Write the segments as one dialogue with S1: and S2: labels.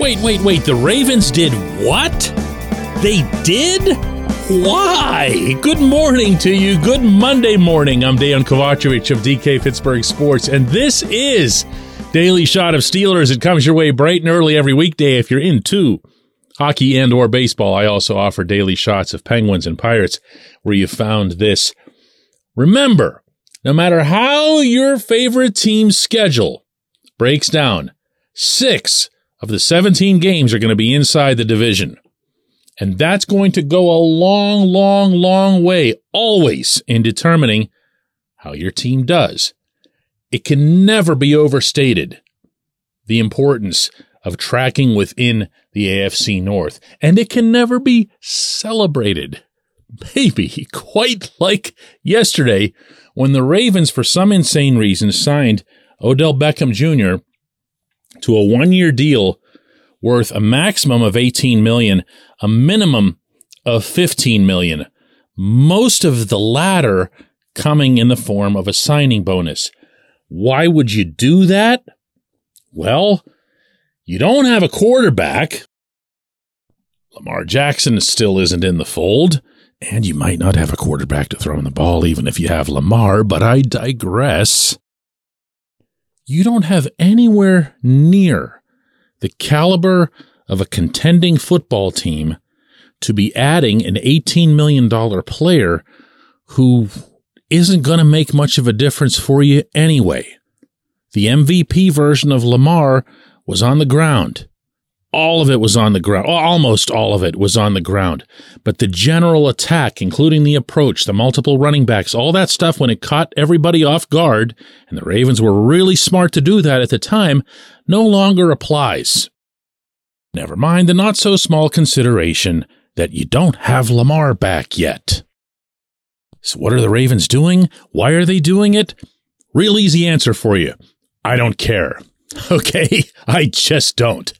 S1: Wait, wait, wait. The Ravens did what? They did? Why? Good morning to you. Good Monday morning. I'm Dejan Kovacevic of DK Pittsburgh Sports, and this is Daily Shot of Steelers. It comes your way bright and early every weekday if you're into hockey and or baseball. I also offer daily shots of Penguins and Pirates where you found this. Remember, no matter how your favorite team's schedule breaks down, six of the 17 games are going to be inside the division. And that's going to go a long, long, long way always in determining how your team does. It can never be overstated the importance of tracking within the AFC North, and it can never be celebrated. Maybe quite like yesterday when the Ravens, for some insane reason, signed Odell Beckham Jr to a one year deal worth a maximum of 18 million, a minimum of 15 million. Most of the latter coming in the form of a signing bonus. Why would you do that? Well, you don't have a quarterback. Lamar Jackson still isn't in the fold, and you might not have a quarterback to throw in the ball even if you have Lamar, but I digress you don't have anywhere near the caliber of a contending football team to be adding an $18 million player who isn't going to make much of a difference for you anyway. The MVP version of Lamar was on the ground all of it was on the ground. Almost all of it was on the ground. But the general attack, including the approach, the multiple running backs, all that stuff, when it caught everybody off guard, and the Ravens were really smart to do that at the time, no longer applies. Never mind the not so small consideration that you don't have Lamar back yet. So, what are the Ravens doing? Why are they doing it? Real easy answer for you. I don't care. Okay? I just don't.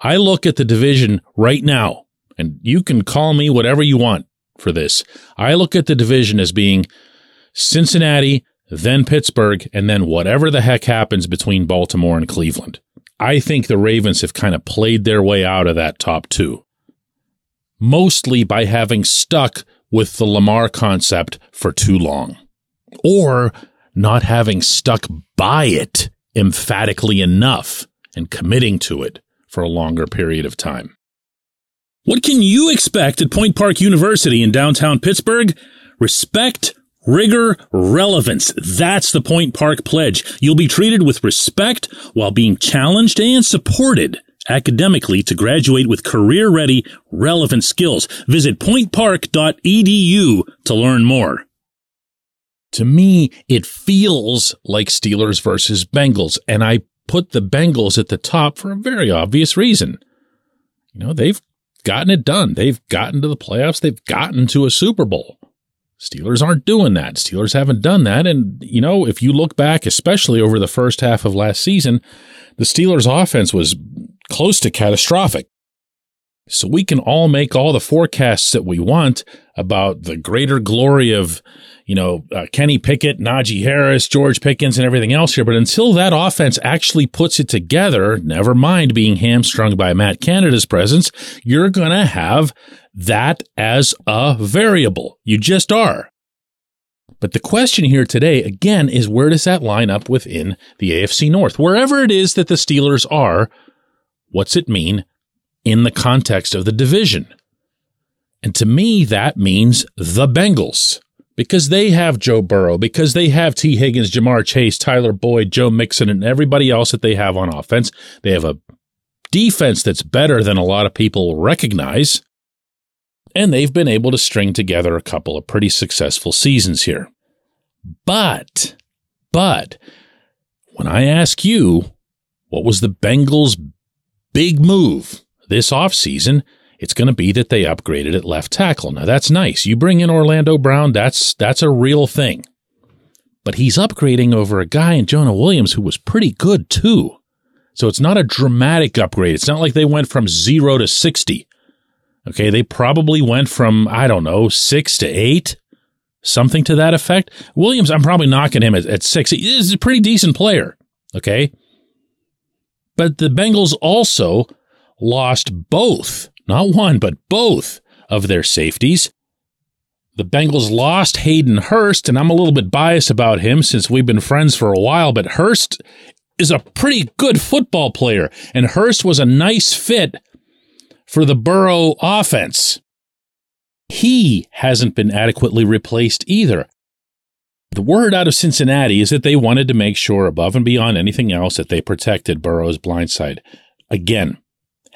S1: I look at the division right now, and you can call me whatever you want for this. I look at the division as being Cincinnati, then Pittsburgh, and then whatever the heck happens between Baltimore and Cleveland. I think the Ravens have kind of played their way out of that top two, mostly by having stuck with the Lamar concept for too long, or not having stuck by it emphatically enough and committing to it for a longer period of time. What can you expect at Point Park University in downtown Pittsburgh? Respect, rigor, relevance. That's the Point Park pledge. You'll be treated with respect while being challenged and supported academically to graduate with career ready, relevant skills. Visit pointpark.edu to learn more. To me, it feels like Steelers versus Bengals, and I put the Bengals at the top for a very obvious reason. You know, they've gotten it done. They've gotten to the playoffs. They've gotten to a Super Bowl. Steelers aren't doing that. Steelers haven't done that. And, you know, if you look back, especially over the first half of last season, the Steelers' offense was close to catastrophic. So we can all make all the forecasts that we want about the greater glory of, you know, uh, Kenny Pickett, Najee Harris, George Pickens, and everything else here. But until that offense actually puts it together, never mind being hamstrung by Matt Canada's presence, you're going to have that as a variable. You just are. But the question here today, again, is where does that line up within the AFC North? Wherever it is that the Steelers are, what's it mean in the context of the division. And to me, that means the Bengals because they have Joe Burrow, because they have Tee Higgins, Ja'Marr Chase, Tyler Boyd, Joe Mixon, and everybody else that they have on offense. They have a defense that's better than a lot of people recognize. and they've been able to string together a couple of pretty successful seasons here. But, but, when I ask you, what was the Bengals' big move this offseason? It's going to be that they upgraded at left tackle. Now that's nice. You bring in Orlando Brown, that's that's a real thing. But he's upgrading over a guy in Jonah Williams who was pretty good too. So it's not a dramatic upgrade. It's not like they went from 0 to 60. Okay, they probably went from I don't know, 6 to 8 something to that effect. Williams, I'm probably knocking him at, at six. He's a pretty decent player. Okay. But the Bengals also lost both, not one, but both of their safeties. The Bengals lost Hayden Hurst, and I'm a little bit biased about him since we've been friends for a while, but Hurst is a pretty good football player, and Hurst was a nice fit for the Burrow offense. He hasn't been adequately replaced either. The word out of Cincinnati is that they wanted to make sure, above and beyond anything else, that they protected Burrow's blindside. Again,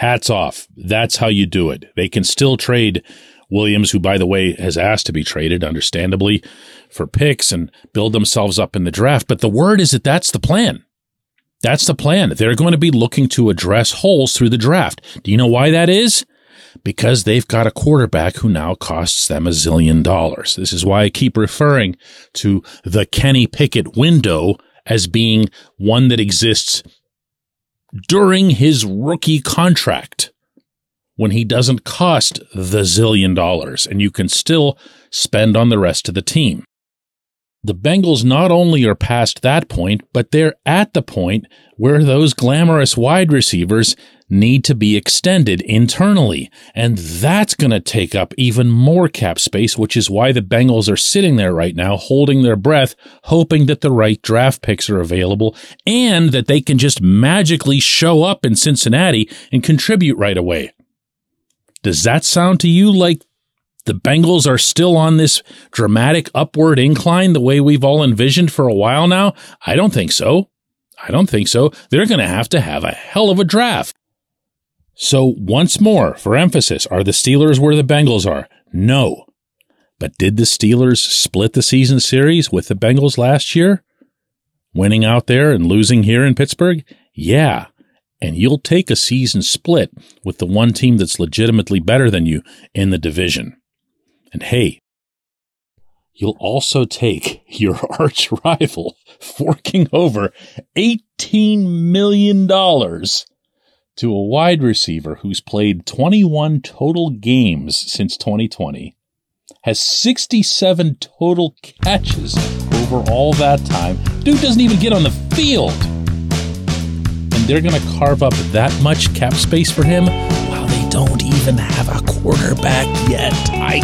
S1: hats off. That's how you do it. They can still trade Williams, who, by the way, has asked to be traded, understandably, for picks and build themselves up in the draft. But the word is that that's the plan. That's the plan. They're going to be looking to address holes through the draft. Do you know why that is? because they've got a quarterback who now costs them a zillion dollars. This is why I keep referring to the Kenny Pickett window as being one that exists during his rookie contract when he doesn't cost the zillion dollars and you can still spend on the rest of the team. The Bengals not only are past that point, but they're at the point where those glamorous wide receivers need to be extended internally. And that's going to take up even more cap space, which is why the Bengals are sitting there right now, holding their breath, hoping that the right draft picks are available and that they can just magically show up in Cincinnati and contribute right away. Does that sound to you like the Bengals are still on this dramatic upward incline the way we've all envisioned for a while now? I don't think so. I don't think so. They're going to have to have a hell of a draft. So, once more, for emphasis, are the Steelers where the Bengals are? No. But did the Steelers split the season series with the Bengals last year? Winning out there and losing here in Pittsburgh? Yeah. And you'll take a season split with the one team that's legitimately better than you in the division. And hey, you'll also take your arch rival forking over $18 million to a wide receiver who's played 21 total games since 2020, has 67 total catches over all that time. Dude doesn't even get on the field. And they're going to carve up that much cap space for him while they don't even have a quarterback yet. I,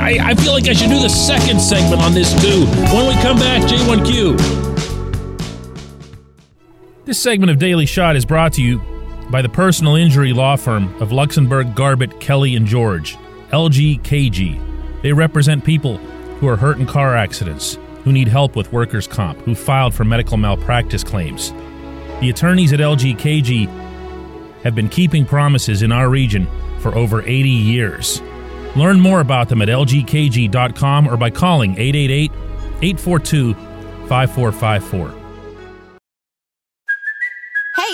S1: I, I feel like I should do the second segment on this too. When we come back, J1Q.
S2: This segment of Daily Shot is brought to you by the personal injury law firm of Luxenberg, Garbett, Kelly, and George, LGKG. They represent people who are hurt in car accidents, who need help with workers' comp, who filed for medical malpractice claims. The attorneys at LGKG have been keeping promises in our region for over 80 years. Learn more about them at lgkg.com or by calling 888 842 5454.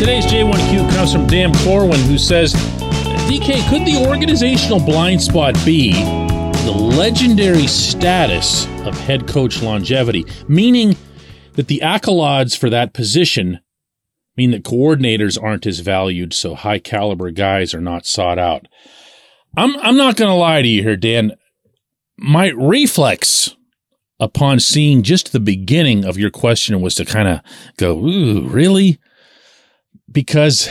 S1: Today's J1Q comes from Dan Corwin, who says, DK, could the organizational blind spot be the legendary status of head coach longevity, meaning that the accolades for that position mean that coordinators aren't as valued, so high caliber guys are not sought out. I'm I'm not going to lie to you here, Dan. My reflex upon seeing just the beginning of your question was to kind of go, "Ooh, really?" Because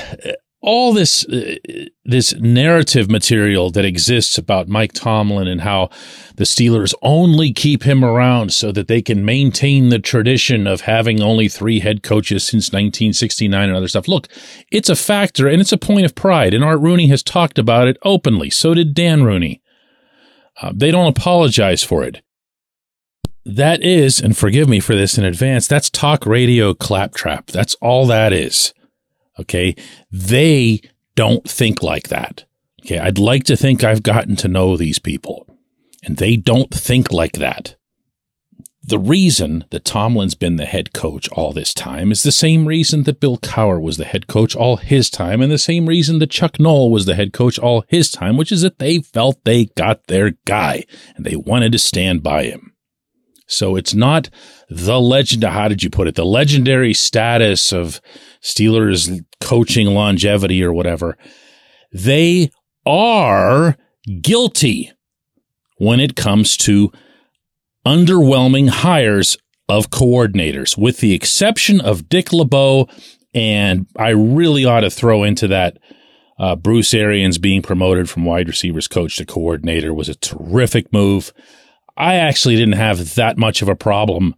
S1: all this uh, this narrative material that exists about Mike Tomlin and how the Steelers only keep him around so that they can maintain the tradition of having only three head coaches since 1969 and other stuff. Look, it's a factor and it's a point of pride, and Art Rooney has talked about it openly. So did Dan Rooney. Uh, they don't apologize for it. That is, and forgive me for this in advance, that's talk radio claptrap. That's all that is. Okay. They don't think like that. Okay. I'd like to think I've gotten to know these people and they don't think like that. The reason that Tomlin's been the head coach all this time is the same reason that Bill Cowher was the head coach all his time, and the same reason that Chuck Noll was the head coach all his time, which is that they felt they got their guy and they wanted to stand by him. So it's not the legend. How did you put it? The legendary status of Steelers coaching longevity or whatever. They are guilty when it comes to underwhelming hires of coordinators, with the exception of Dick LeBeau. And I really ought to throw into that uh, Bruce Arians being promoted from wide receivers coach to coordinator was a terrific move. I actually didn't have that much of a problem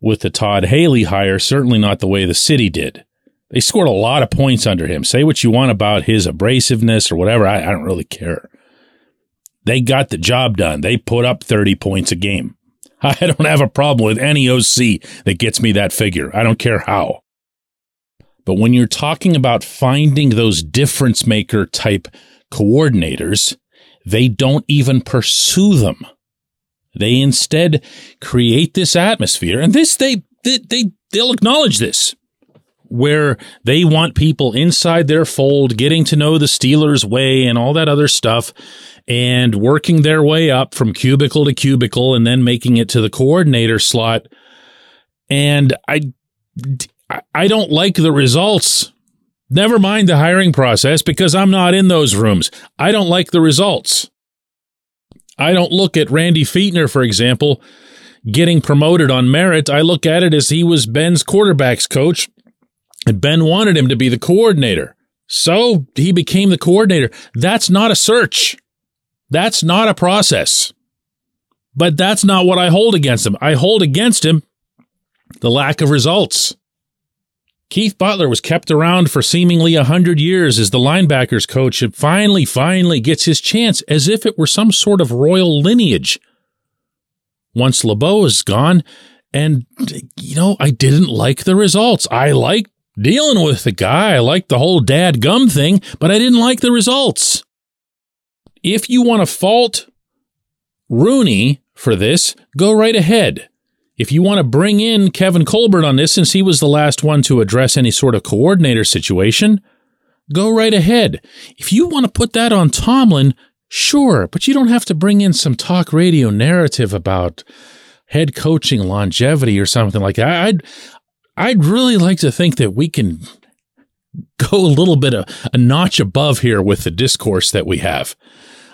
S1: with the Todd Haley hire, certainly not the way the city did. They scored a lot of points under him. Say what you want about his abrasiveness or whatever. I, I don't really care. They got the job done. They put up 30 points a game. I don't have a problem with any OC that gets me that figure. I don't care how. But when you're talking about finding those difference maker type coordinators, they don't even pursue them. They instead create this atmosphere, and this they they, they they'll acknowledge this where they want people inside their fold getting to know the Steelers way and all that other stuff and working their way up from cubicle to cubicle and then making it to the coordinator slot. And I, I don't like the results. Never mind the hiring process because I'm not in those rooms. I don't like the results. I don't look at Randy Fichtner, for example, getting promoted on merit. I look at it as he was Ben's quarterback's coach and Ben wanted him to be the coordinator. So he became the coordinator. That's not a search. That's not a process. But that's not what I hold against him. I hold against him the lack of results. Keith Butler was kept around for seemingly a hundred years as the linebackers coach and finally, finally gets his chance as if it were some sort of royal lineage. Once LeBeau is gone, and, you know, I didn't like the results. I liked dealing with the guy. I liked the whole dad gum thing, but I didn't like the results. If you want to fault Rooney for this, go right ahead. If you want to bring in Kevin Colbert on this, since he was the last one to address any sort of coordinator situation, go right ahead. If you want to put that on Tomlin, sure, but you don't have to bring in some talk radio narrative about head coaching longevity or something like that. I'd I'd really like to think that we can go a little bit of a notch above here with the discourse that we have.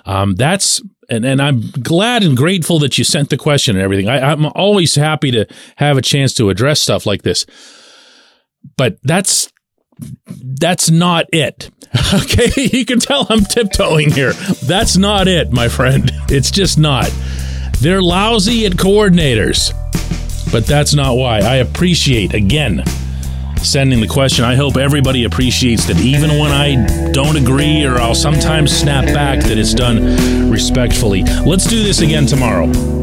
S1: Um, that's and, and I'm glad and grateful that you sent the question and everything. I, I'm always happy to have a chance to address stuff like this. But that's that's not it. Okay, you can tell I'm tiptoeing here. That's not it, my friend. It's just not. They're lousy at coordinators, but that's not why. I appreciate again sending the question. I hope everybody appreciates that even when I don't agree or I'll sometimes snap back, that it's done respectfully. Let's do this again tomorrow.